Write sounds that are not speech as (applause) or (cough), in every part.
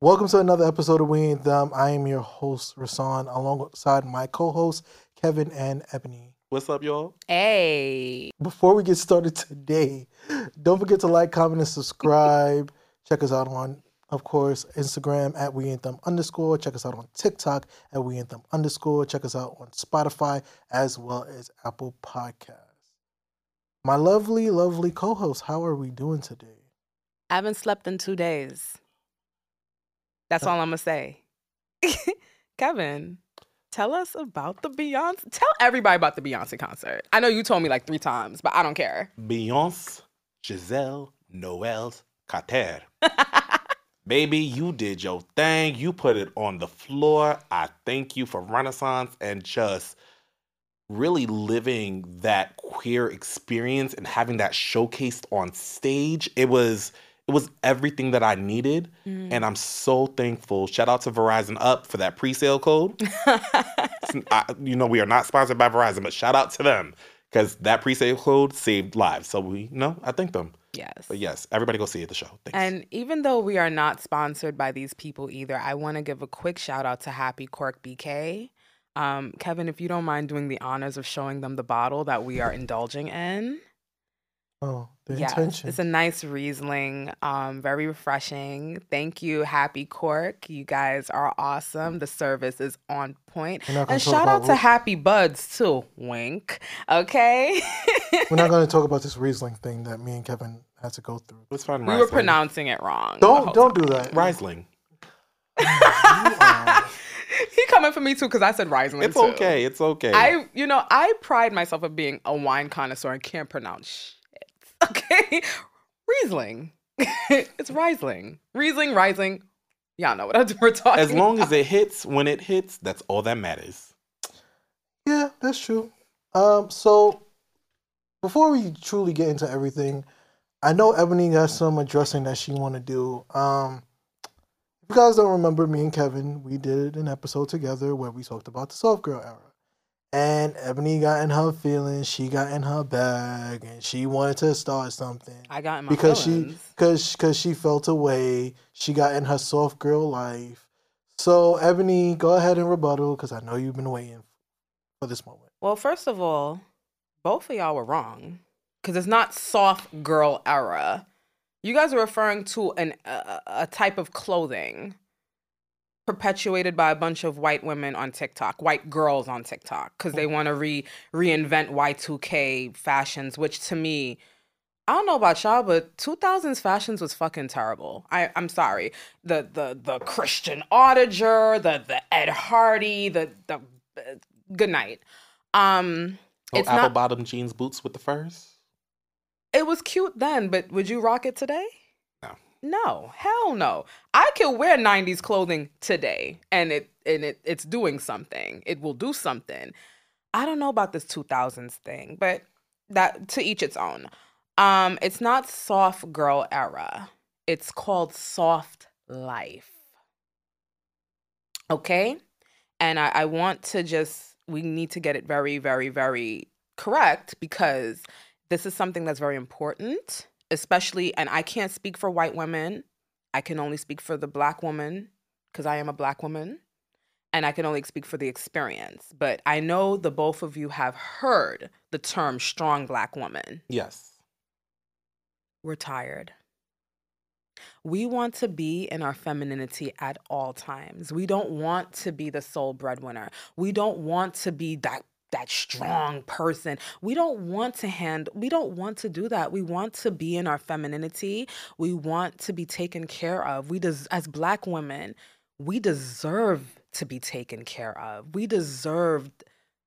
Welcome to another episode of We Ain't Them. I am your host, Rassan, alongside my co-hosts, Kevin and Ebony. What's up, y'all? Hey. Before we get started today, don't forget to like, comment, and subscribe. Check us out on, of course, Instagram at We Ain't Them underscore. Check us out on TikTok at We Ain't Them underscore. Check us out on Spotify as well as Apple Podcasts. My lovely, lovely co-host, how are we doing today? I haven't slept in two days. That's all I'm gonna say. (laughs) Kevin, tell us about the Beyonce. Tell everybody about the Beyonce concert. I know you told me like three times, but I don't care. Beyonce, Giselle, Knowles, Carter. (laughs) Baby, you did your thing. You put it on the floor. I thank you for Renaissance and just really living that queer experience and having that showcased on stage. It was it was everything that I needed. Mm. And I'm so thankful. Shout out to Verizon Up for that pre-sale code. (laughs) I, you know, we are not sponsored by Verizon, but shout out to them because that pre-sale code saved lives. So we, you know, I thank them. yes. But yes, everybody go see the show. Thanks. And even though we are not sponsored by these people either, I want to give a quick shout out to Happy Cork BK. Um, Kevin, if you don't mind doing the honors of showing them the bottle that we are indulging in. Oh, the Yes, intention. it's a nice Riesling, um, very refreshing. Thank you, Happy Cork. You guys are awesome. The service is on point. We're not gonna And shout out to Ri- Happy Buds too. Wink. Okay. We're not going (laughs) to talk about this Riesling thing that me and Kevin had to go through. Let's find we were pronouncing it wrong. Don't don't time. do that. Riesling. (laughs) He coming for me too because I said Riesling. It's too. okay. It's okay. I, you know, I pride myself of being a wine connoisseur and can't pronounce shit. (laughs) Okay, Riesling. (laughs) it's Riesling. Riesling, Riesling. Y'all know what (laughs) we're talking. as long as it hits when it hits, that's all that matters. Yeah, that's true. Um, so before we truly get into everything, I know Ebony got some addressing that she want to do. Um, if you guys don't remember, me and Kevin, we did an episode together where we talked about the soft girl era. And Ebony got in her feelings, she got in her bag, and she wanted to start something I got in my because she feelings. because because she felt away. She got in her soft girl life. So Ebony, go ahead and rebuttal because I know you've been waiting for this moment. Well, first of all, both of y'all were wrong because it's not soft girl era. You guys are referring to an a, a type of clothing perpetuated by a bunch of white women on TikTok, white girls on TikTok, because they want to re reinvent Y2K fashions, which to me, I don't know about y'all, but 2000s fashions was fucking terrible. I I'm sorry. The the the Christian Audigier, the the Ed Hardy, the the uh, good night. Um Oh, it's apple not bottom jeans boots with the furs. it was cute then, but would you rock it today? No. Hell no. I can wear 90s clothing today and it and it it's doing something. It will do something. I don't know about this 2000s thing, but that to each its own. Um it's not soft girl era. It's called soft life. Okay? And I, I want to just we need to get it very, very, very correct because this is something that's very important, especially, and I can't speak for white women. I can only speak for the black woman because I am a black woman. And I can only speak for the experience. But I know the both of you have heard the term strong black woman. Yes. We're tired. We want to be in our femininity at all times. We don't want to be the sole breadwinner. We don't want to be that that strong person. We don't want to hand we don't want to do that. We want to be in our femininity. We want to be taken care of. We des- as black women, we deserve to be taken care of. We deserve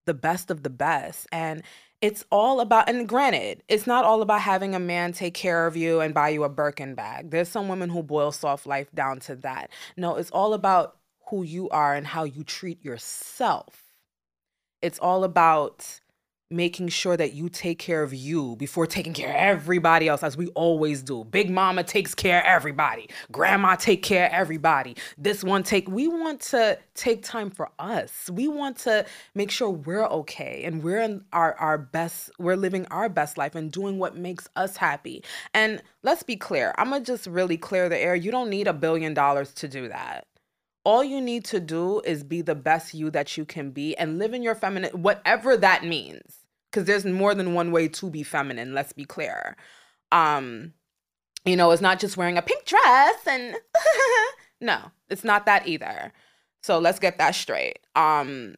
the best of the best. And it's all about, and granted, it's not all about having a man take care of you and buy you a Birkin bag. There's some women who boil soft life down to that. No, it's all about who you are and how you treat yourself. It's all about making sure that you take care of you before taking care of everybody else as we always do. Big mama takes care of everybody. Grandma take care of everybody. This one take we want to take time for us. We want to make sure we're okay and we're in our our best we're living our best life and doing what makes us happy. And let's be clear i'm gonna just really clear the air you don't need a billion dollars to do that all you need to do is be the best you that you can be and live in your feminine whatever that means because there's more than one way to be feminine let's be clear. Um you know it's not just wearing a pink dress and (laughs) no it's not that either. So let's get that straight. Um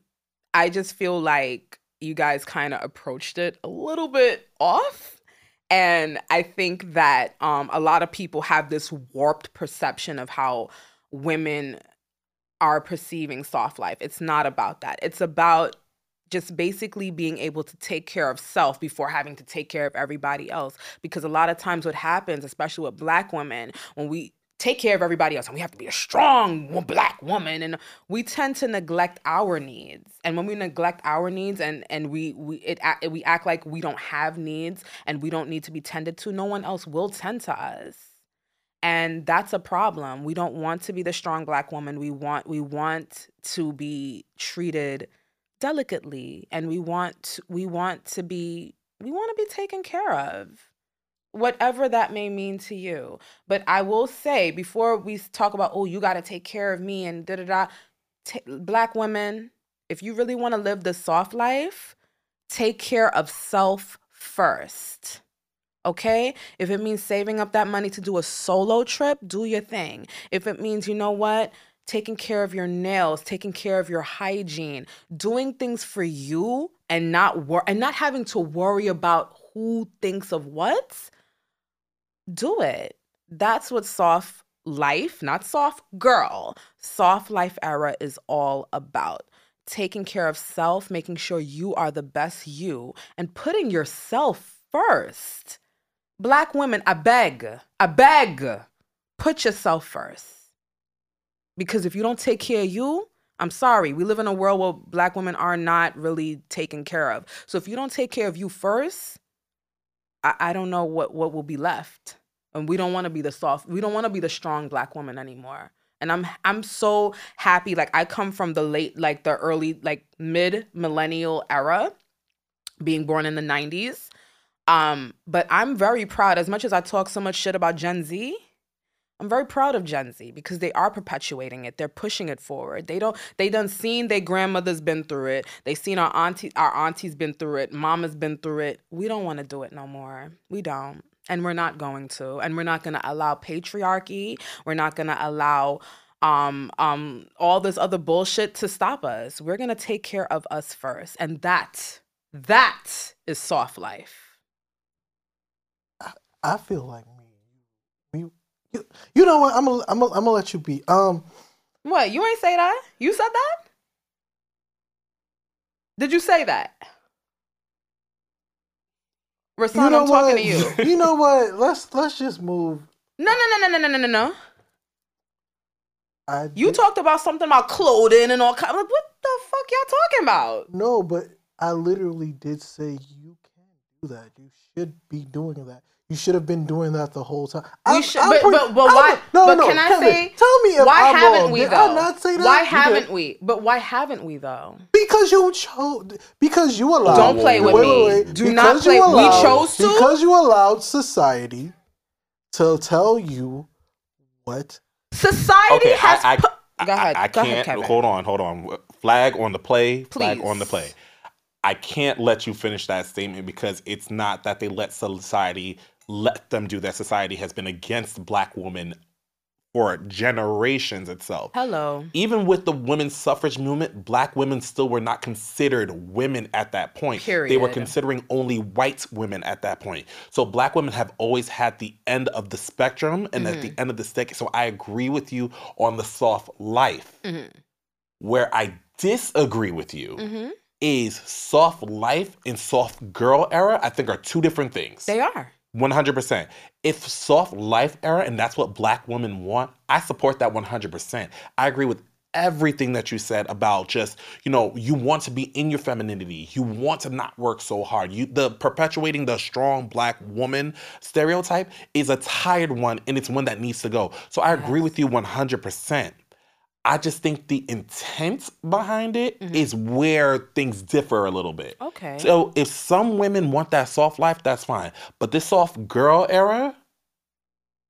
i just feel like you guys kind of approached it a little bit off and i think that um a lot of people have this warped perception of how women are perceiving soft life. It's not about that. It's about just basically being able to take care of self before having to take care of everybody else. Because a lot of times, what happens, especially with black women, when we take care of everybody else and we have to be a strong black woman and we tend to neglect our needs. And when we neglect our needs and and we we it we act like we don't have needs and we don't need to be tended to no one else will tend to us and that's a problem. We don't want to be the strong black woman. We want we want to be treated delicately. And we want we want to be we want to be taken care of whatever that may mean to you. But i will say before we talk about oh you got to take care of me and da da da black women if you really want to live the soft life take care of self first okay? If it means saving up that money to do a solo trip, do your thing. If it means, you know what, taking care of your nails, taking care of your hygiene, doing things for you and not wor- and not having to worry about who thinks of what, do it. That's what soft life, not soft girl, soft life era is all about. Taking care of self, making sure you are the best you, and putting yourself first. Black women, I beg, I beg, put yourself first because if you don't take care of you, I'm sorry, we live in a world where black women are not really taken care of. So if you don't take care of you first, I, I don't know what, what will be left. And we don't want to be the soft, we don't want to be the strong black woman anymore. And I'm I'm so happy. Like I come from the late, like the early, like mid millennial era, being born in the 90s. Um, but I'm very proud, as much as I talk so much shit about Gen Z, I'm very proud of Gen Z because they are perpetuating it. They're pushing it forward. They don't they done seen their grandmother's been through it. They seen our auntie our auntie's been through it. Mama's been through it. We don't want to do it no more. We don't. And we're not going to. And we're not to allow patriarchy. We're not to allow um um all this other bullshit to stop us. We're to take care of us first. And that that is soft life. I, feel like me. you, you you know what? I'm gonna I'm gonna I'm gonna let you be. Um, what? You ain't say that. You said that. Did you say that? Rassan, you know I'm what? talking to you. (laughs) you know what? Let's let's just move. No, no, no, no, no, no, no, no. I you talked about something about clothing and all kind. Like, what the fuck y'all talking about? No, but I literally did say you can't do that. You should be doing that. You should have been doing that the whole time. You should, but, pretty, but, but why? no, but no, can I say? tell me if why I'm haven't wrong. we Did though? I not say that? Why haven't we? But why haven't we though? Because you chose. Because you allowed. Don't play with wait, me. Wait, wait. Do because not play. Allowed, we chose to. Because you allowed society to tell you what society okay, has. I, I, put, go ahead. I, I go can't. Ahead, hold on. Hold on. Flag on the play. Please. Flag on the play. I can't let you finish that statement because it's not that they let society let them do that. Society has been against black women for generations itself. Hello. Even with the women's suffrage movement, black women still were not considered women at that point. Period. They were considering only white women at that point. So black women have always had the end of the spectrum and mm-hmm. at the mm-hmm. end of the stick. So I agree with you on the soft life. Mm-hmm. Where I disagree with you mm-hmm. is soft life and soft girl era, I think are two different things. They are. 100%. If soft life era and that's what black women want, I support that 100%. I agree with everything that you said about just you know you want to be in your femininity. You want to not work so hard. You the perpetuating the strong black woman stereotype is a tired one and it's one that needs to go. So i agree with you 100% i just think the intent behind it is Mhm. where things differ a little bit Okay. so if some women want that soft life that's fine but this soft girl era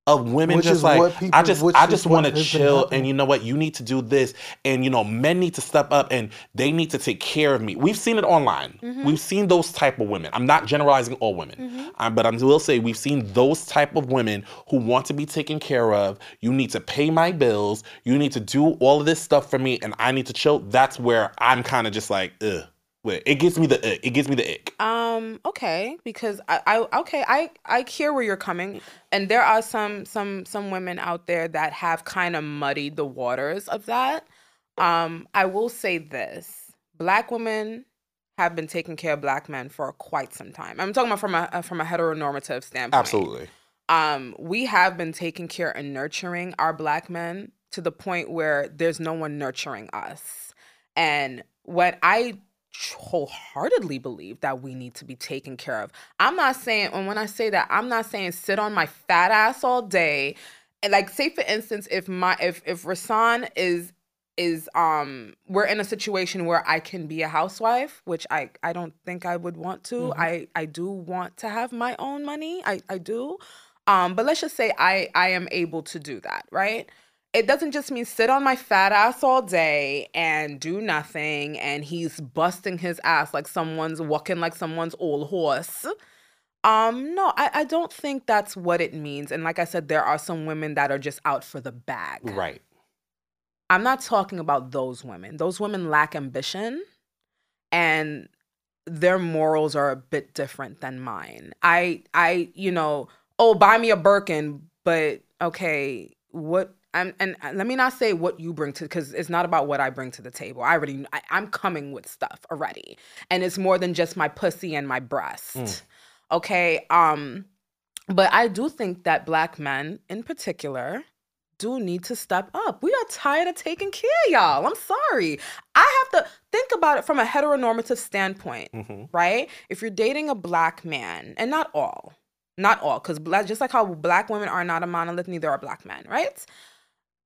of women Which just like people- I just I just want to chill and you know what you need to do this and you know men need to step up and they need to take care of me. We've seen it online. Mhm. We've seen those type of women. I'm not generalizing all women. Mhm. Um, but I will say we've seen those type of women who want to be taken care of. You need to pay my bills. You need to do all of this stuff for me, and I need to chill. That's where I'm kind of just like, ugh. Wait, It gives me the ick. It gives me the ick. Um, okay, because I, I okay, I I hear where you're coming, and there are some some some women out there that have kind of muddied the waters of that. Um, I will say this: black women have been taking care of black men for quite some time. I'm talking about from a from a heteronormative standpoint. Absolutely. um, we have been taking care and nurturing our black men to the point where there's no one nurturing us. And what I wholeheartedly believe that we need to be taken care of. I'm not saying, and when I say that, I'm not saying sit on my fat ass all day. And like, say for instance, if my if if Rassan is is um we're in a situation where I can be a housewife, which I I don't think I would want to. Mhm. I I do want to have my own money. I I do. Um but let's just say I I am able to do that, right? It doesn't just mean sit on my fat ass all day and do nothing and he's busting his ass like someone's walking like someone's old horse. Um, no, I, I don't think that's what it means. And like I said, there are some women that are just out for the bag. Right. I'm not talking about those women. Those women lack ambition and their morals are a bit different than mine. I I you know, oh buy me a Birkin, but okay, what I'm and uh, let me not say what you bring to because it's not about what I bring to the table. I already I, I'm coming with stuff already. And it's more than just my pussy and my breast. Mm. Okay. Um, but I do think that black men in particular do need to step up. We are tired of taking care y'all. I'm sorry. I have to think about it from a heteronormative standpoint, hmm right? If you're dating a black man, and not all, not all, because just like how black women are not a monolith, neither are black men, right?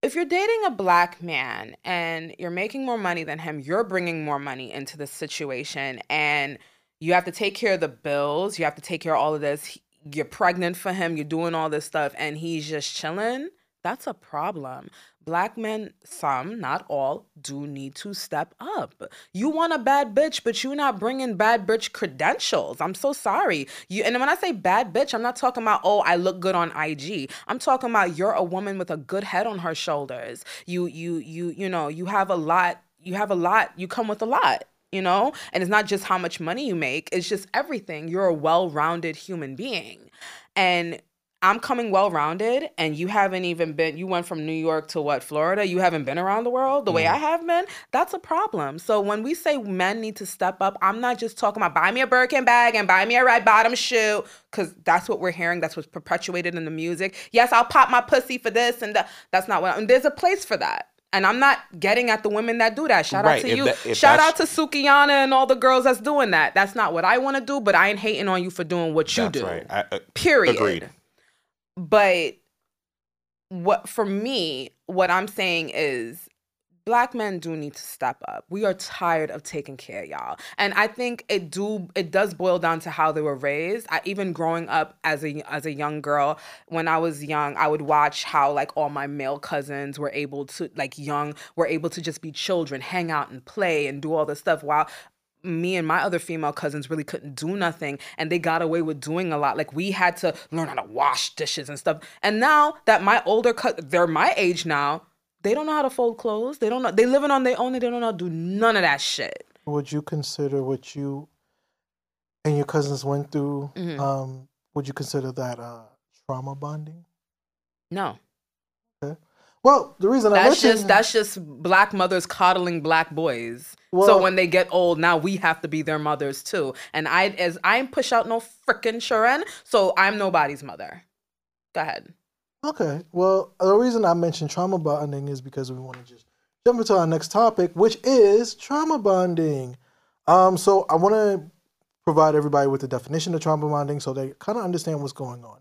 If you're dating a black man and you're making more money than him, you're bringing more money into the situation, and you have to take care of the bills, you have to take care of all of this. You're pregnant for him, you're doing all this stuff, and he's just chilling. That's a problem. Black men, some, not all, do need to step up. You want a bad bitch, but you're not bringing bad bitch credentials. I'm so sorry. You and when I say bad bitch, I'm not talking about oh I look good on IG. I'm talking about you're a woman with a good head on her shoulders. You you you you know you have a lot. You have a lot. You come with a lot. You know, and it's not just how much money you make. It's just everything. You're a well-rounded human being, and I'm coming well rounded, and you haven't even been. You went from New York to what, Florida? You haven't been around the world the way I have been. That's a problem. So when we say men need to step up, I'm not just talking about buy me a Birkin bag and buy me a red bottom shoe, because that's what we're hearing. That's what's perpetuated in the music. Yes, I'll pop my pussy for this, and that. that's not what. And there's a place for that. And I'm not getting at the women that do that. Shout Right, out to if you. that- Shout out to Sukihana and all the girls that's doing that. That's not what I want to do, but I ain't hating on you for doing what you That's do right. I, uh, period Agreed. But what for me what i'm saying is black men do need to step up. We are tired of taking care y'all. And i think it do it does boil down to how they were raised. I even growing up as a as a young girl when i was young i would watch how like all my male cousins were able to like young were able to just be children hang out and play and do all this stuff while me and my other female cousins really couldn't do nothing and they got away with doing a lot like we had to learn how to wash dishes and stuff and now that my older co- they're my age now they don't know how to fold clothes they don't know they living on their own and they don't know how to do none of that shit Would you consider what you and your cousins went through? Mhm. Um, would you consider that uh, trauma bonding? no Well, the reason I that's mentioned just that's just black mothers coddling black boys so when they get old now we have to be their mothers too and i as i push out no frickin' sharon so i'm nobody's mother go ahead Okay. Well, the reason I mentioned trauma bonding is because we want to just jump into our next topic, which is trauma bonding. Um, so I want to provide everybody with the definition of trauma bonding so they kind of understand what's going on.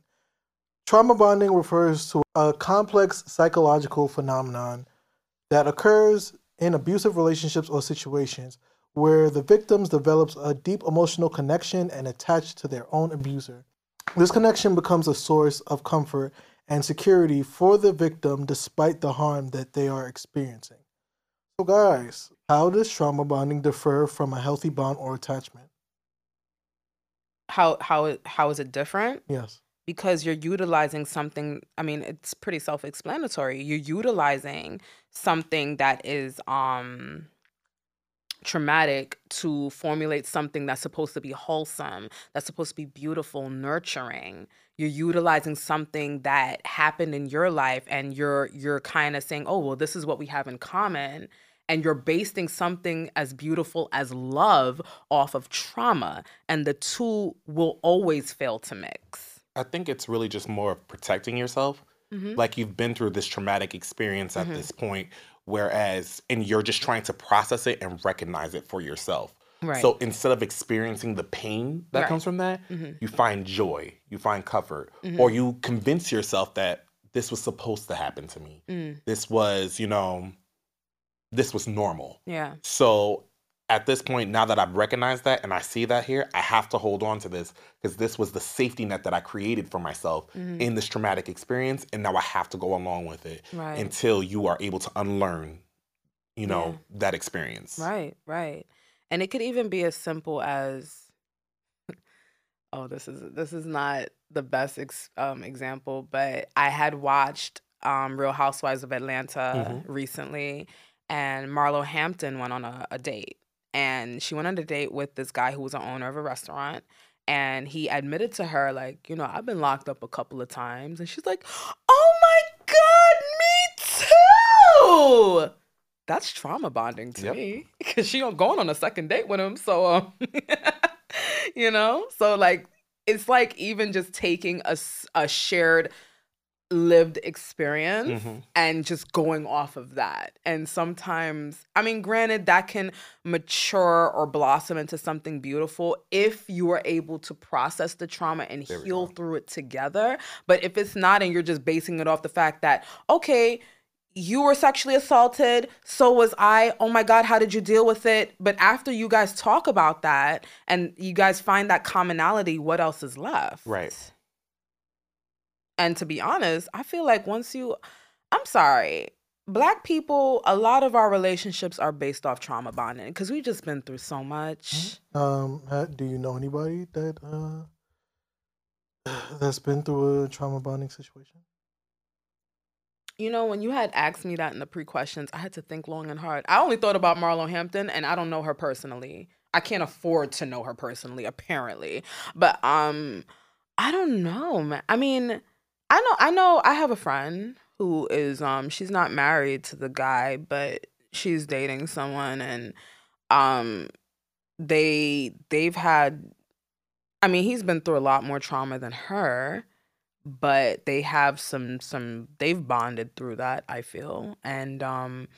Trauma bonding refers to a complex psychological phenomenon that occurs in abusive relationships or situations where the victims develops a deep emotional connection and attached to their own abuser. This connection becomes a source of comfort and security for the victim despite the harm that they are experiencing. So guys, how does trauma bonding differ from a healthy bond or attachment? How how how is it different? Yes. Because you're utilizing something. I mean, it's pretty self-explanatory. You're utilizing something that is um traumatic to formulate something that's supposed to be wholesome, that's supposed to be beautiful, nurturing. You're utilizing something that happened in your life and you're you're kind of saying, "Oh, well, this is what we have in common." And you're basing something as beautiful as love off of trauma, and the two will always fail to mix. I think it's really just more of protecting yourself. Mhm. Like you've been through this traumatic experience at Mhm. this point, whereas, and you're just trying to process it and recognize it for yourself. Right. So instead of experiencing the pain that Right. comes from that, Mhm. you find joy, you find comfort, Mhm. or you convince yourself that this was supposed to happen to me. Mm, This was, you know, this was normal. yeah. So at this point, now that I've recognized that and I see that here, I have to hold on to this because this was the safety net that I created for myself Mhm. in this traumatic experience. And now I have to go along with it Right. until you are able to unlearn, you know, that experience. Right, right. And it could even be as simple as (laughs) oh, this is this is not the best ex, um, example, but I had watched um, Real Housewives of Atlanta Mhm. recently, and Marlo Hampton went on a, a date, and she went on a date with this guy who was an owner of a restaurant. And he admitted to her, like, you know, I've been locked up a couple of times. And she's like, oh my God, me too that's trauma bonding to Yep. me (laughs) because she going on a second date with him. So, um, (laughs) you know, so like it's like even just taking a, a shared lived experience Mhm. and just going off of that. And sometimes, I mean, granted, that can mature or blossom into something beautiful if you are able to process the trauma and There heal through it together. But if it's not, and you're just basing it off the fact that, okay, you were sexually assaulted, so was I. Oh my God, how did you deal with it? But after you guys talk about that and you guys find that commonality, what else is left? Right. And to be honest, I feel like once you, I'm sorry, black people, a lot of our relationships are based off trauma bonding because we've just been through so much. Um, do you know anybody that uh (sighs) that's been through a trauma bonding situation? You know, when you had asked me that in the pre questions, I had to think long and hard. I only thought about Marlo Hampton, and I don't know her personally. I can't afford to know her personally, apparently. But um, I don't know, man. I mean, I know, I know, I have a friend who is um, she's not married to the guy, but she's dating someone, and um, they they've had. I mean, he's been through a lot more trauma than her but they have some some they've bonded through that i feel and um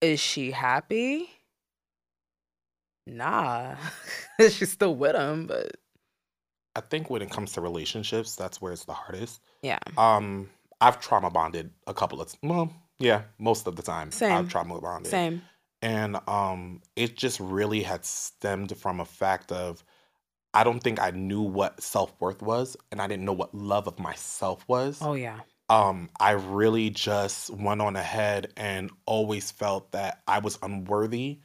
is she happy nah (laughs) she's still with him but I think when it comes to relationships, that's where it's the hardest. yeah Um, I've trauma bonded a couple of well, yeah, most of the time. Same. I've trauma bonded. same And um it just really had stemmed from a fact of I don't think I knew what self-worth was and I didn't know what love of myself was. oh yeah Um I really just went on ahead and always felt that I was unworthy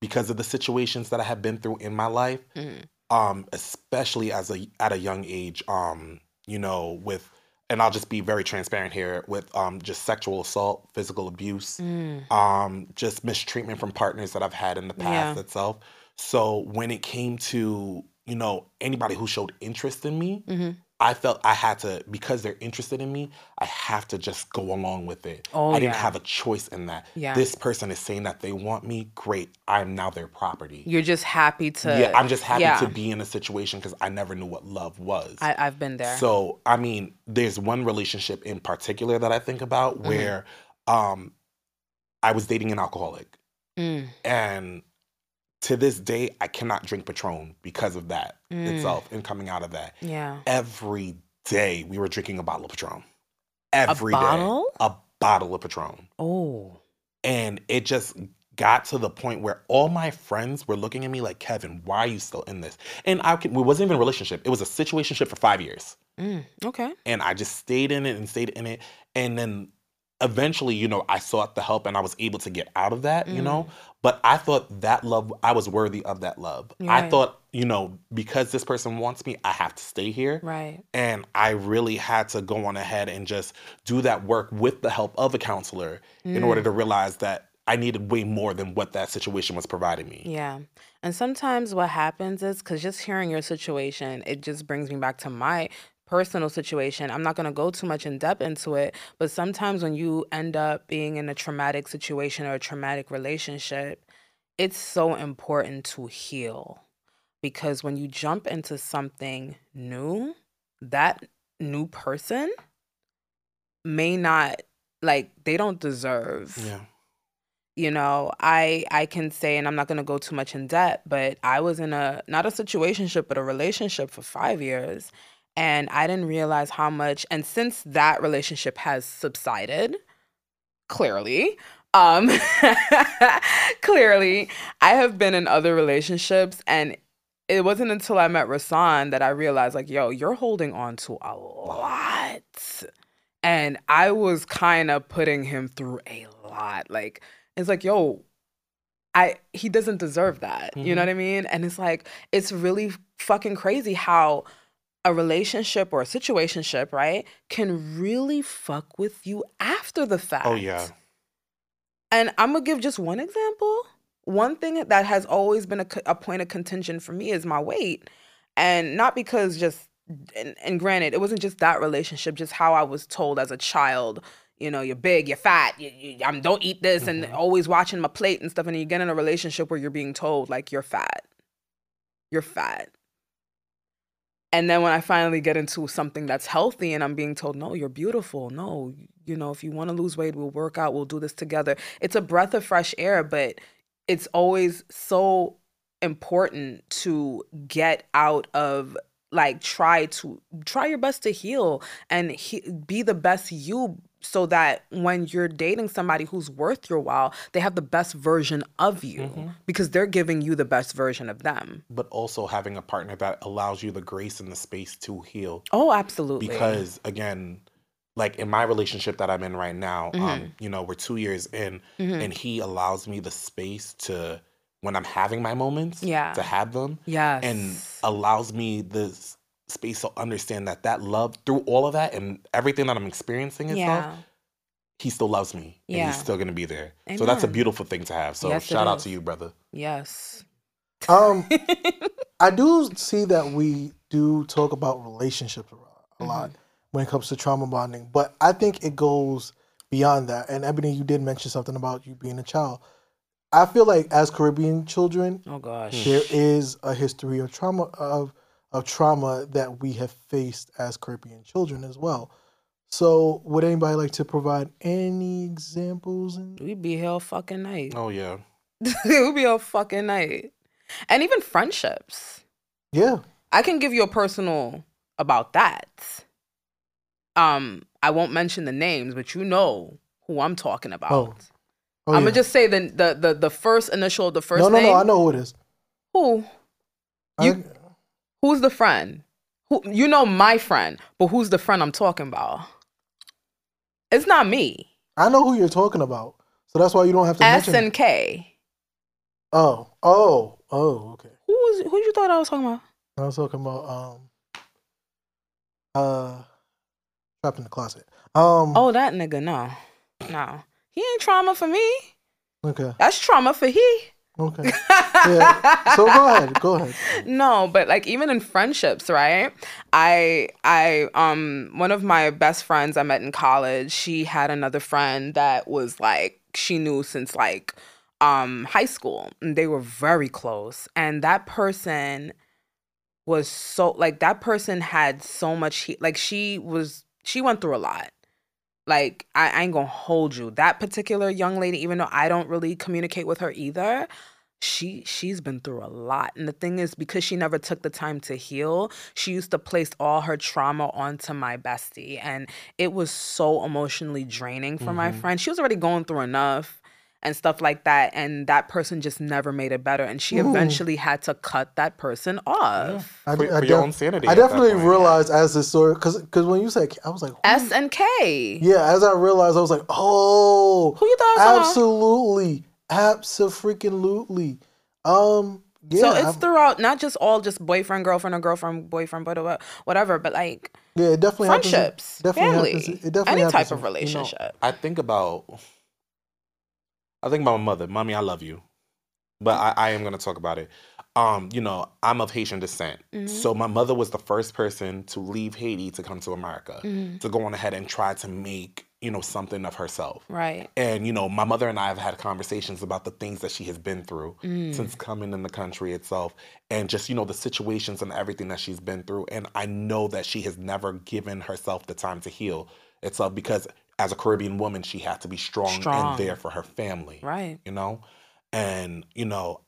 because of the situations that I had been through in my life Mhm. Um especially as a at a young age um you know with and I'll just be very transparent here with um just sexual assault physical abuse Mm. um just mistreatment from partners that I've had in the past Yeah. itself so when it came to you know anybody who showed interest in me Mhm. I felt I had to because they're interested in me I have to just go along with it Oh, I didn't yeah. have a choice in that Yeah. this person is saying that they want me great I'm now their property you're just happy to yeah, I'm just happy yeah. to be in a situation because I never knew what love was. I, i've been there So, I mean, there's one relationship in particular that I think about Mm-hmm. where um I was dating an alcoholic. Mm, And to this day, I cannot drink Patron because of that Mm. itself and coming out of that. yeah. Every day we were drinking a bottle of Patron. Every day, bottle? A bottle of Patron. Oh. And it just got to the point where all my friends were looking at me like, Kevin, why are you still in this? And I can, it wasn't even a relationship. It was a situationship for five years. Mm, okay. And I just stayed in it and stayed in it. And then eventually, you know, I sought the help and I was able to get out of that, you know. But I thought that love, I was worthy of that love. I Right. thought, you know, because this person wants me, I have to stay here. Right. And I really had to go on ahead and just do that work with the help of a counselor in Mm. order to realize that I needed way more than what that situation was providing me. Yeah. And sometimes what happens is because just hearing your situation, it just brings me back to my personal situation. I'm not going to go too much in depth into it, but sometimes when you end up being in a traumatic situation or a traumatic relationship, it's so important to heal because when you jump into something new, that new person may not like they don't deserve Yeah. you know i i can say and i'm not going to go too much in depth but i was in a not a situationship but a relationship for five years and i didn't realize how much and since that relationship has subsided clearly um (laughs) clearly i have been in other relationships and it wasn't until i met rassan that i realized like yo you're holding on to a lot. And i was kind of putting him through a lot. Like it's like yo i he doesn't deserve that. You know Mhm. what i mean? And it's like it's really fucking crazy how a relationship or a situationship right can really fuck with you after the fact Oh, yeah. and I'm gonna give just one example. One thing that has always been a, a point of contention for me is my weight, and not because just and, and granted, it wasn't just that relationship, just how I was told as a child. You know, you're big, you're fat, you, you um, don't eat this, and always watching my plate and stuff. And you get in a relationship where you're being told like you're fat, you're fat. And then when I finally get into something that's healthy and I'm being told, no, you're beautiful. No, you know, if you want to lose weight, we'll work out, we'll do this together. It's a breath of fresh air, but it's always so important to get out of like try to try your best to heal and he, be the best you so that when you're dating somebody who's worth your while they have the best version of you because they're giving you the best version of them But also having a partner that allows you the grace and the space to heal. oh absolutely because again like in my relationship that i'm in right now Mm-hmm. um you know we're two years in and he allows me the space to when i'm having my moments Yeah. to have them yes and allows me the s- space to understand that that love through all of that and everything that i'm experiencing and yeah he still loves me and Yeah. he's still going to be there so that's a beautiful thing to have so Yes, shout out is. to you brother yes Um, (laughs) I do see that we do talk about relationships a lot- Mm-hmm. lot when it comes to trauma bonding, but I think it goes beyond that. And Ebony, you did mention something about you being a child. I feel like as Caribbean children, oh gosh there is a history of trauma of of trauma that we have faced as Caribbean children as well. So, would anybody like to provide any examples? And we be here all fucking night oh yeah (laughs) it would be all fucking night and even friendships yeah, I can give you a personal about that. Um, I won't mention the names, but you know who I'm talking about. Oh, oh, I'm yeah. gonna just say the, the the the first initial, of the first no, no, name. no. I know who it is. Who? You- I- Who's the friend? Who you know my friend, but who's the friend I'm talking about? It's not me. I know who you're talking about. So that's why you don't have to S and K. oh, oh, oh, okay. Who was who you thought I was talking about? I was talking about um, uh, trapped in the closet. Um, Oh, that nigga. No, no, he ain't trauma for me. okay, That's trauma for he. okay. Yeah. So go ahead, go ahead. (laughs) no but like even in friendships right i i um one of my best friends i met in college she had another friend that was like she knew since like um high school and they were very close and that person was so like that person had so much heat like she was she went through a lot Like I, I ain't gonna hold you. That particular young lady, even though I don't really communicate with her either, she she's been through a lot and the thing is because she never took the time to heal she used to place all her trauma onto my bestie and it was so emotionally draining for my Mhm. friend she was already going through enough and stuff like that and that person just never made it better and she Ooh. eventually had to cut that person off I, for, I for your own sanity. I definitely point. realized as the story because because when you said I was like s and k yeah as I realized I was like oh who you thought was talking absolutely absolutely um yeah so it's I've- throughout not just all just boyfriend girlfriend or girlfriend boyfriend but whatever but like yeah it definitely happens- friendships definitely family happens, it definitely any happens type in- of you know, relationship I think about I think about my mother. Mommy, I love you. But I, I am gonna talk about it. Um, you know, I'm of Haitian descent. Mhm. So my mother was the first person to leave Haiti to come to America. Mhm. To go on ahead and try to make, you know, something of herself. right And, you know, my mother and I have had conversations about the things that she has been through Mm. since coming in the country itself and just, you know, the situations and everything that she's been through. And I know that she has never given herself the time to heal itself because as a Caribbean woman, she had to be strong, Strong. and there for her family, right you know? And, you know,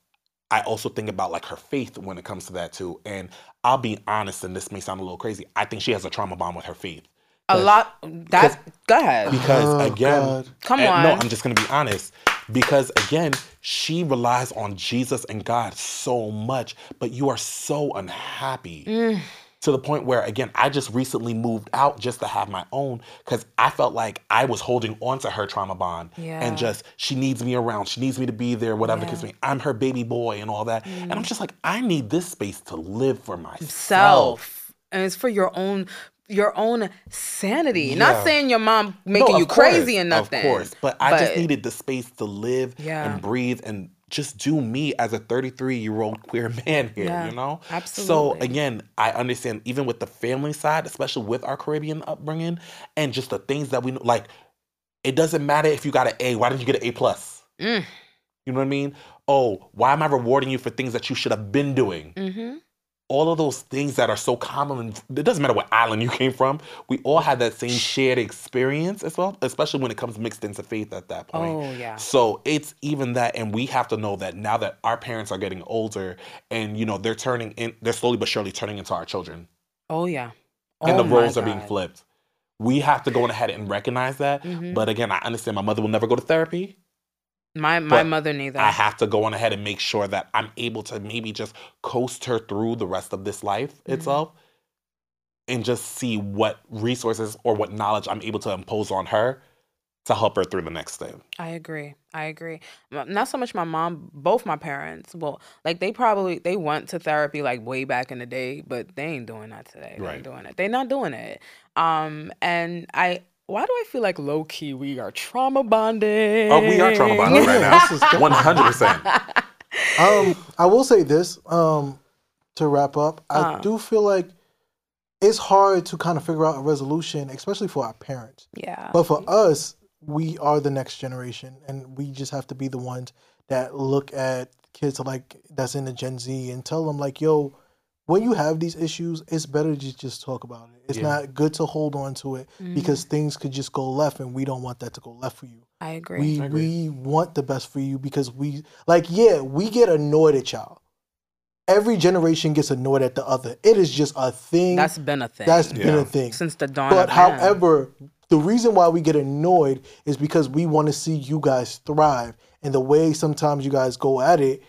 I also think about like her faith when it comes to that too. And I'll be honest, and this may sound a little crazy, I think she has a trauma bond with her faith. A lot that go ahead Because Oh, again, God. Come and- No. I'm just gonna be honest. Because again, she relies on Jesus and God so much, but you are so unhappy Mm. To the point where again, I just recently moved out just to have my own because I felt like I was holding on to her trauma bond Yeah. and just she needs me around, she needs me to be there, whatever Yeah. may. I'm her baby boy and all that, and I'm mm. just like, I need this space to live for myself. self and it's for your own your own sanity not saying your mom making of you crazy course, and nothing Of course, but I just needed the space to live Yeah. and breathe and just do me as a 33 year old (laughs) queer man here, Yeah, you know? Absolutely. So again, I understand even with the family side, especially with our Caribbean upbringing and just the things that we know, like it doesn't matter if you got an A, why didn't you get an A plus? Mm. You know what I mean? Oh, why am I rewarding you for things that you should have been doing? hmm all of those things that are so common it doesn't matter what island you came from we all had that same shared experience as well especially when it comes mixed into faith at that point. Oh yeah. So it's even that and we have to know that now that our parents are getting older and you know they're turning in they're slowly but surely turning into our children. Oh yeah. And Oh the my roles are being flipped. We have to go ahead and recognize that. Mhm. but again i understand my mother will never go to therapy my my but mother neither I have to go on ahead and make sure that I'm able to maybe just coast her through the rest of this life Mhm. itself and just see what resources or what knowledge I'm able to impose on her to help her through the next thing. I agree. I agree. Not so much my mom, both my parents. Well, like they probably they went to therapy like way back in the day, but they ain't doing that today. They Right. ain't doing it. They're not doing it. Um, and I why do I feel like low key we are trauma bonding? Oh, we are trauma bonding right now. this is 100%. (laughs) um, I will say this um, to wrap up. I Uh. do feel like it's hard to kind of figure out a resolution, especially for our parents. yeah. But for us, we are the next generation, and we just have to be the ones that look at kids like that's in the Gen Z and tell them like, "Yo, when you have these issues, it's better to just talk about it. It's Yeah. not good to hold on to it Mhm. because things could just go left, and we don't want that to go left for you. I agree. We I agree. we want the best for you because we like yeah we get annoyed at y'all. Every generation gets annoyed at the other. It is just a thing. That's been a thing. that's been a thing. since the dawn But of man. however, the reason why we get annoyed is because we want to see you guys thrive, and the way sometimes you guys go at it,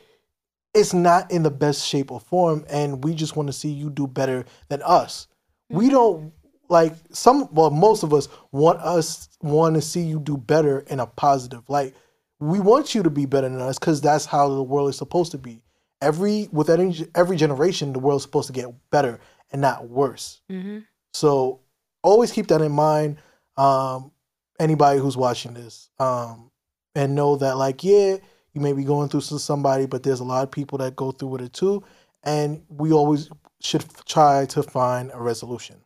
it's not in the best shape or form, and we just want to see you do better than us. We don't like some. Well, most of us want us want to see you do better in a positive. light we want you to be better than us because that's how the world is supposed to be. Every with every, every generation, the world's supposed to get better and not worse. Mhm. So always keep that in mind. Um, anybody who's watching this, um, and know that like, yeah, you may be going through somebody, but there's a lot of people that go through with it too, and we always should f- try to find a resolution.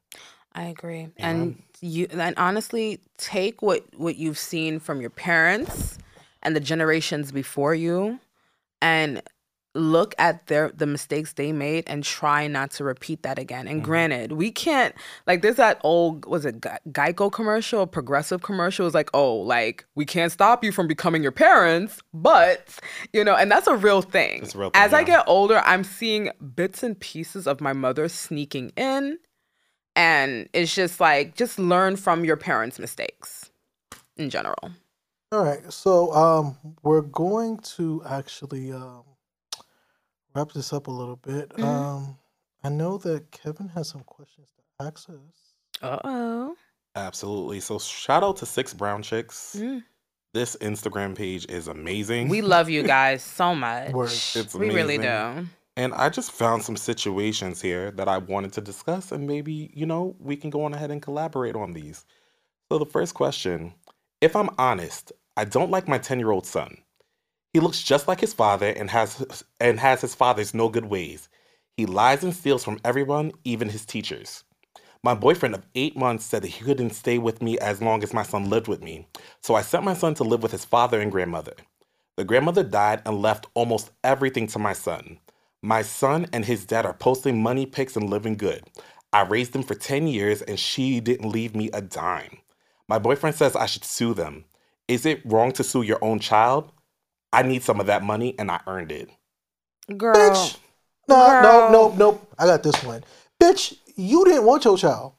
I agree. And you and honestly, take what what you've seen from your parents and the generations before you and look at their the mistakes they made and try not to repeat that again. And Mhm. granted, we can't like there's that old was it Geico commercial, progressive commercial is like, "Oh, like we can't stop you from becoming your parents, but, you know, and that's a real thing. A real thing, As I get older, I'm seeing bits and pieces of my mother sneaking in and it's just like just learn from your parents' mistakes in general. All right, so um, we're going to actually um, wrap this up a little bit. Mhm. Um, I know that Kevin has some questions to ask us. Uh-oh. Absolutely. So shout out to Six Brown Chicks. Mm. This Instagram page is amazing. We love you (laughs) guys so much. Word. It's we really do. And I just found some situations here that I wanted to discuss, and maybe, you know, we can go on ahead and collaborate on these. So, the first question if I'm honest, I don't like my 10 year old son. He looks just like his father and has, and has his father's no good ways. He lies and steals from everyone, even his teachers. My boyfriend of eight months said that he couldn't stay with me as long as my son lived with me, so I sent my son to live with his father and grandmother. The grandmother died and left almost everything to my son. My son and his dad are posting money pics and living good. I raised them for 10 years and she didn't leave me a dime. My boyfriend says I should sue them. Is it wrong to sue your own child? I need some of that money and I earned it. Girl. Bitch, no, no, Girl. no, nope. I got this one. Bitch, you didn't want your child.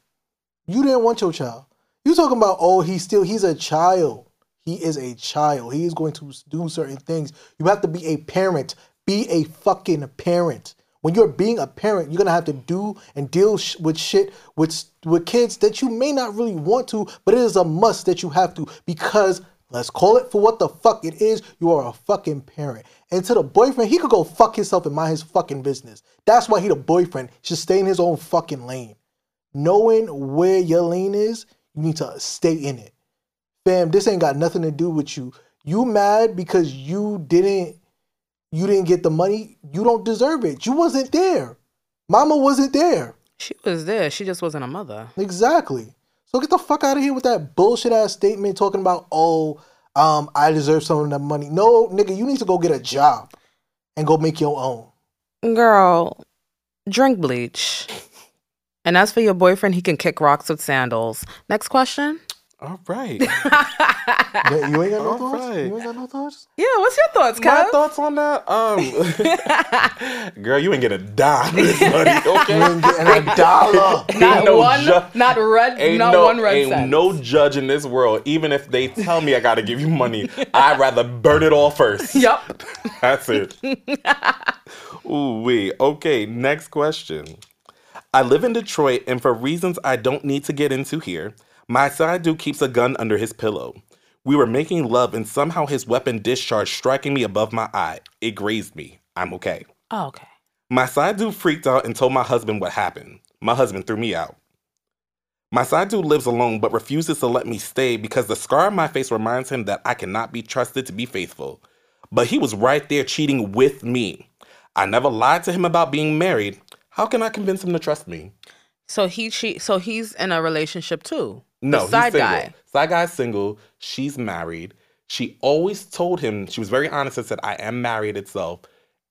You didn't want your child. You talking about oh he's still he's a child. He is a child. He is going to do certain things. You have to be a parent. Be a fucking parent. When you're being a parent, you're gonna have to do and deal sh- with shit with with kids that you may not really want to, but it is a must that you have to because let's call it for what the fuck it is. You are a fucking parent. And to the boyfriend, he could go fuck himself and mind his fucking business. That's why he the boyfriend. Should stay in his own fucking lane. Knowing where your lane is, you need to stay in it. Fam, this ain't got nothing to do with you. You mad because you didn't you didn't get the money. You don't deserve it. You wasn't there. Mama wasn't there. She was there. She just wasn't a mother. Exactly. So get the fuck out of here with that bullshit ass statement talking about, oh, um, I deserve some of that money. No, nigga, you need to go get a job and go make your own. Girl, drink bleach. And as for your boyfriend, he can kick rocks with sandals. Next question. All right. Yeah, You ain't got no All thoughts? right. You ain't got no thoughts? yeah, what's your thoughts, Kyle? My Kev? thoughts on that? Um, (laughs) (laughs) girl, you ain't get a dime this money, (laughs) okay? You ain't getting a dollar. not no one, ju- not red, Ain't not no, one red ain't cent. no judge in this world. Even if they tell me I gotta give you money, I'd rather burn it all first. Yep. That's it. Ooh, wee. Okay, next question. I live in Detroit, and for reasons I don't need to get into here, my side dude keeps a gun under his pillow. We were making love, and somehow his weapon discharged, striking me above my eye. It grazed me. I'm okay. Oh, okay. My side dude freaked out and told my husband what happened. My husband threw me out. My side dude lives alone but refuses to let me stay because the scar on my face reminds him that I cannot be trusted to be faithful. But he was right there cheating with me. I never lied to him about being married. How can I convince him to trust me? So he cheat. So he's in a relationship too. No, The he's side single. guy. Side guy's single. She's married. She always told him she was very honest and said, "I am married itself,"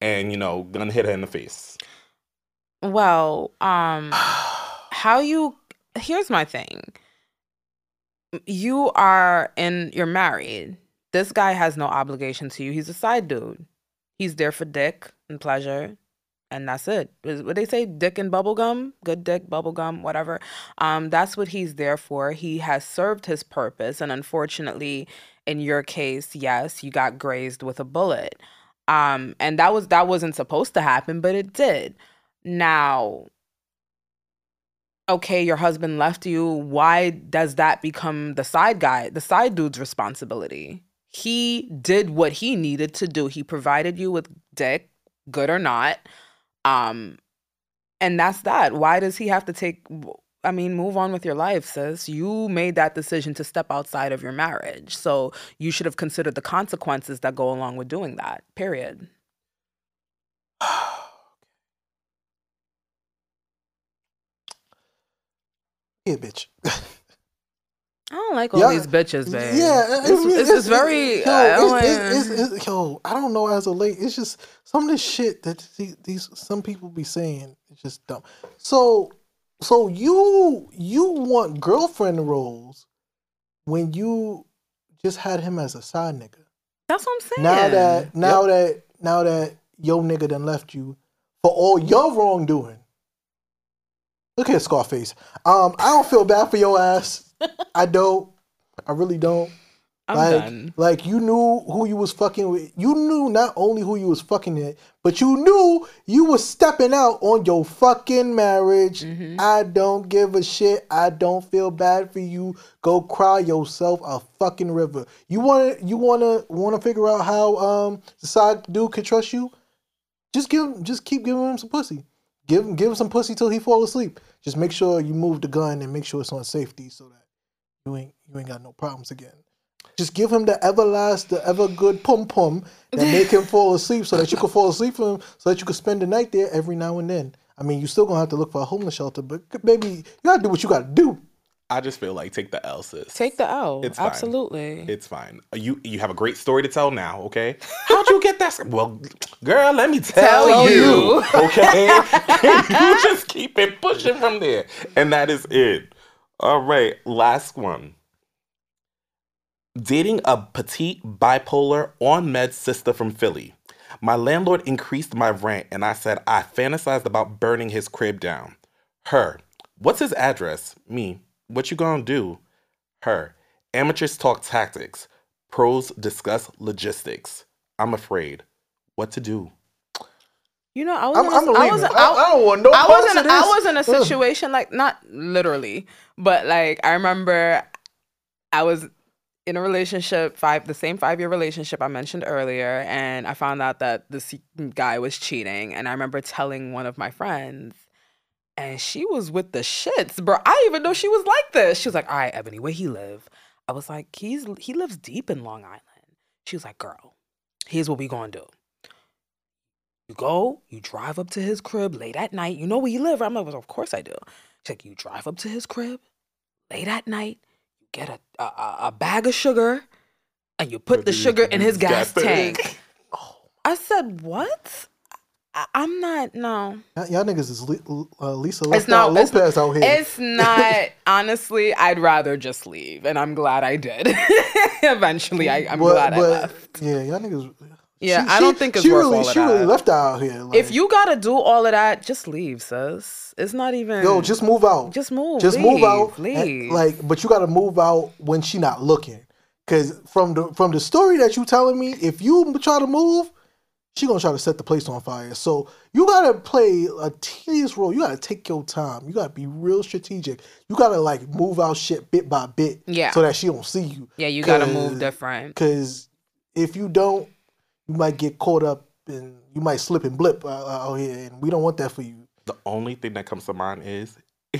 and you know, gonna hit her in the face. Well, um, (sighs) how you? Here's my thing. You are in. You're married. This guy has no obligation to you. He's a side dude. He's there for dick and pleasure, and that's it. What they say, dick and bubblegum, good dick, bubblegum, whatever. Um, that's what he's there for. He has served his purpose, and unfortunately, in your case, yes, you got grazed with a bullet. Um, and that was that wasn't supposed to happen, but it did. Now, okay, your husband left you. Why does that become the side guy, the side dude's responsibility? He did what he needed to do. He provided you with dick, good or not. Um, and that's that. Why does he have to take I mean, move on with your life, sis. You made that decision to step outside of your marriage. So you should have considered the consequences that go along with doing that. Period. (sighs) Yeah, bitch. (laughs) I don't like all Yeah, these bitches, man. Yeah, it's, it's, it's very. Yo, I don't it's, it's, it's, it's, yo, I don't know as a late. It's just some of this shit that these, these some people be saying. It's just dumb. So, so you you want girlfriend roles when you just had him as a side nigga. That's what I'm saying. Now that now that now that yo nigga done left you for all your wrongdoing. Look at Scarface. Um, I don't feel bad for your ass. (laughs) I don't. I really don't. I'm like, done. like you knew who you was fucking with. You knew not only who you was fucking with, but you knew you was stepping out on your fucking marriage. Mhm. I don't give a shit. I don't feel bad for you. Go cry yourself a fucking river. You want to you want to want to figure out how um the side dude could trust you? Just give him just keep giving him some pussy. Give him give him some pussy till he fall asleep. Just make sure you move the gun and make sure it's on safety so that you ain't you ain't got no problems again. Just give him the everlast, the ever good pum pum and make him fall asleep so that you can fall asleep for him so that you can spend the night there every now and then. I mean, you still gonna have to look for a homeless shelter, but baby, you gotta do what you gotta do. I just feel like take the L, sis. Take the L. It's fine. Absolutely. It's fine. You you have a great story to tell now, okay? (laughs) How'd you get that? Well, girl, let me tell, Tell you, you. (laughs) okay? (laughs) you just keep it pushing from there, and that is it. All right, last one. Dating a petite bipolar on med sister from Philly. My landlord increased my rent, and I said I fantasized about burning his crib down. Her, what's his address? Me, what you gonna do? Her, amateurs talk tactics, pros discuss logistics. I'm afraid. What to do? You know, I was. I'm, in I'm a- I leaving. was. I, I, I don't want no I was of in. I was in a Ugh. situation like not literally, but like I remember, I was in a relationship five the same five year relationship I mentioned earlier, and I found out that this guy was cheating, and I remember telling one of my friends. And she was with the shits, bro. I didn't even know she was like this. She was like, "All right, Ebony, where he live?" I was like, "He's he lives deep in Long Island." She was like, "Girl, here's what we gonna do. You go, you drive up to his crib late at night. You know where he live. I'm like, well, of course I do. She's like, you drive up to his crib late at night. You get a a, a- a bag of sugar, and you put the sugar in his gas tank. (laughs) I said, what? I, I'm not. No, Y'all y'all niggas is Li- uh, Lisa It's not- out it's- Lopez out here. it's not. (laughs) honestly, I'd rather just leave, and I'm glad I did. (laughs) Eventually, I, I'm But- glad I but, left. Yeah, y'all niggas. Yeah, she- I don't she- think it's she worth really, all of She really left out here. Like, If you gotta do all of that, just leave, sis. It's not even. yo, just move out. just move. just leave, move out. and, Leave. like, but you got to move out when she not looking. Cause from the from the story that you telling me, if you try to move, she gonna try to set the place on fire. So you gotta play a tedious role. You gotta take your time. You gotta be real strategic. You gotta like move out shit bit by bit. Yeah. So that she don't see you. yeah, you gotta move different. Because if you don't, you might get caught up and you might slip and blip out, out here, and we don't want that for you. The only thing that comes to mind is (laughs)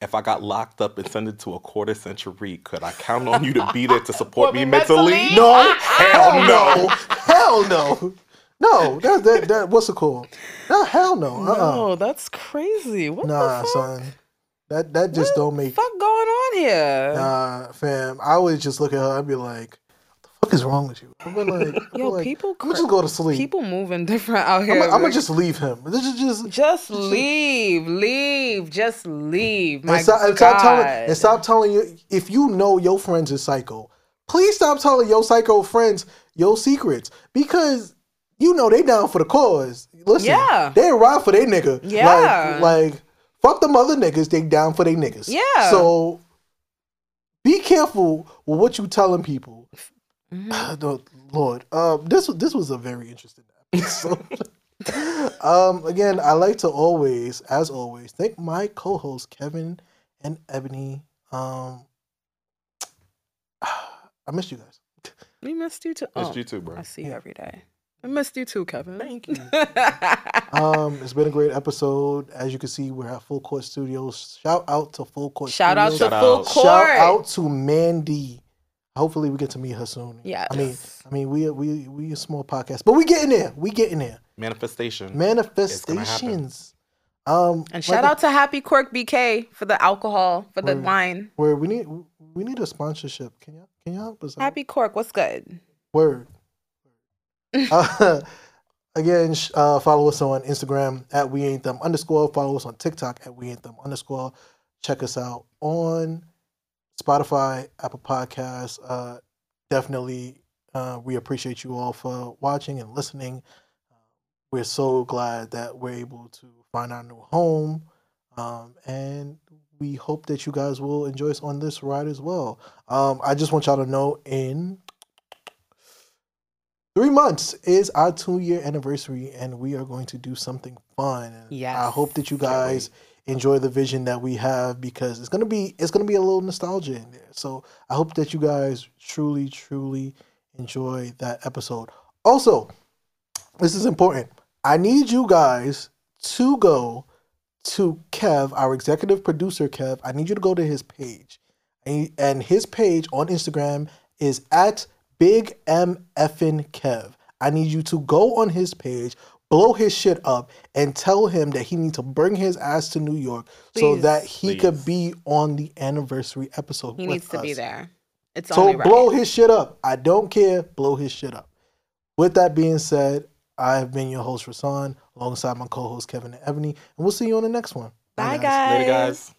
if I got locked up and sent it to a quarter century, could I count on you to be there to support (laughs) me me mentally? mentally? No, Hell no. hell no, no. That that that what's it called? No, hell no. Uh uh No, that's crazy. What Nah, the fuck? son. That that just What don't the make. fuck going on here? Nah, fam. I would just look at her. I'd be like, "What the fuck is wrong with you?" Be like, (laughs) Yo, like, people I'm gonna cra- just go to sleep. People moving (laughs) different out here. I'm, gonna- I'm just leave him. This is just just leave, leave, just leave. My and stop, and God. stop telling and stop telling you if you know your friends is psycho. Please stop telling your psycho friends your secrets because you know they down for the cause. Listen, Yeah. they ride for their nigga. Yeah. like, like fuck them other niggas. They down for their niggas. Yeah. So be careful with what you telling people. (sighs) Mhm. No, Lord, um, this this was a very interesting episode. (laughs) um, again, I like to always, as always, thank my co-hosts Kevin and Ebony. Um, (sighs) I missed you guys. We missed you too. Missed Oh, you too, bro. I see you every day. I missed you too, Kevin. Thank you. (laughs) Um, it's been a great episode. As you can see, we're at Full Court Studios. Shout out to Full Court. Shout out to Shout Full out. Court. Shout out to Mandy. Hopefully, we get to meet her soon. Yes. I mean, I mean, we we we a small podcast, but we getting there. We getting there. Manifestation. Manifestations. Um, And shout out to Happy Cork BK for the alcohol, for the Word. wine. where we need we need a sponsorship. Can you can you help us out? Happy Cork, what's good? Word. Uh, (laughs) again, uh, follow us on Instagram at we ain't them underscore. Follow us on TikTok at we ain't them underscore. Check us out on Spotify, Apple Podcasts. Uh, definitely, uh, we appreciate you all for watching and listening. Uh, we're so glad that we're able to find our new home, um, and we hope that you guys will enjoy us on this ride as well. Um, I just want y'all to know in three months is our two year anniversary, and we are going to do something fun. And I hope that you guys enjoy the vision that we have because it's gonna be it's gonna be a little nostalgia in there. So I hope that you guys truly, truly enjoy that episode. Also, this is important. I need you guys to go to Kev, our executive producer, Kev. I need you to go to his page. And and his page on Instagram is at Big M Effin Kev. I need you to go on his page, blow his shit up, and tell him that he needs to bring his ass to New York so that he could be on the anniversary episode. He with needs to be there. It's So only right. blow his shit up. I don't care. Blow his shit up. With that being said, I have been your host, Rassan, alongside my co-host Kevin and Ebony, and we'll see you on the next one. Bye, guys. guys. Later, guys.